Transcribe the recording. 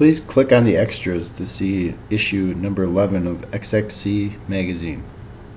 Please click on the extras to see issue number 11 of XXC magazine.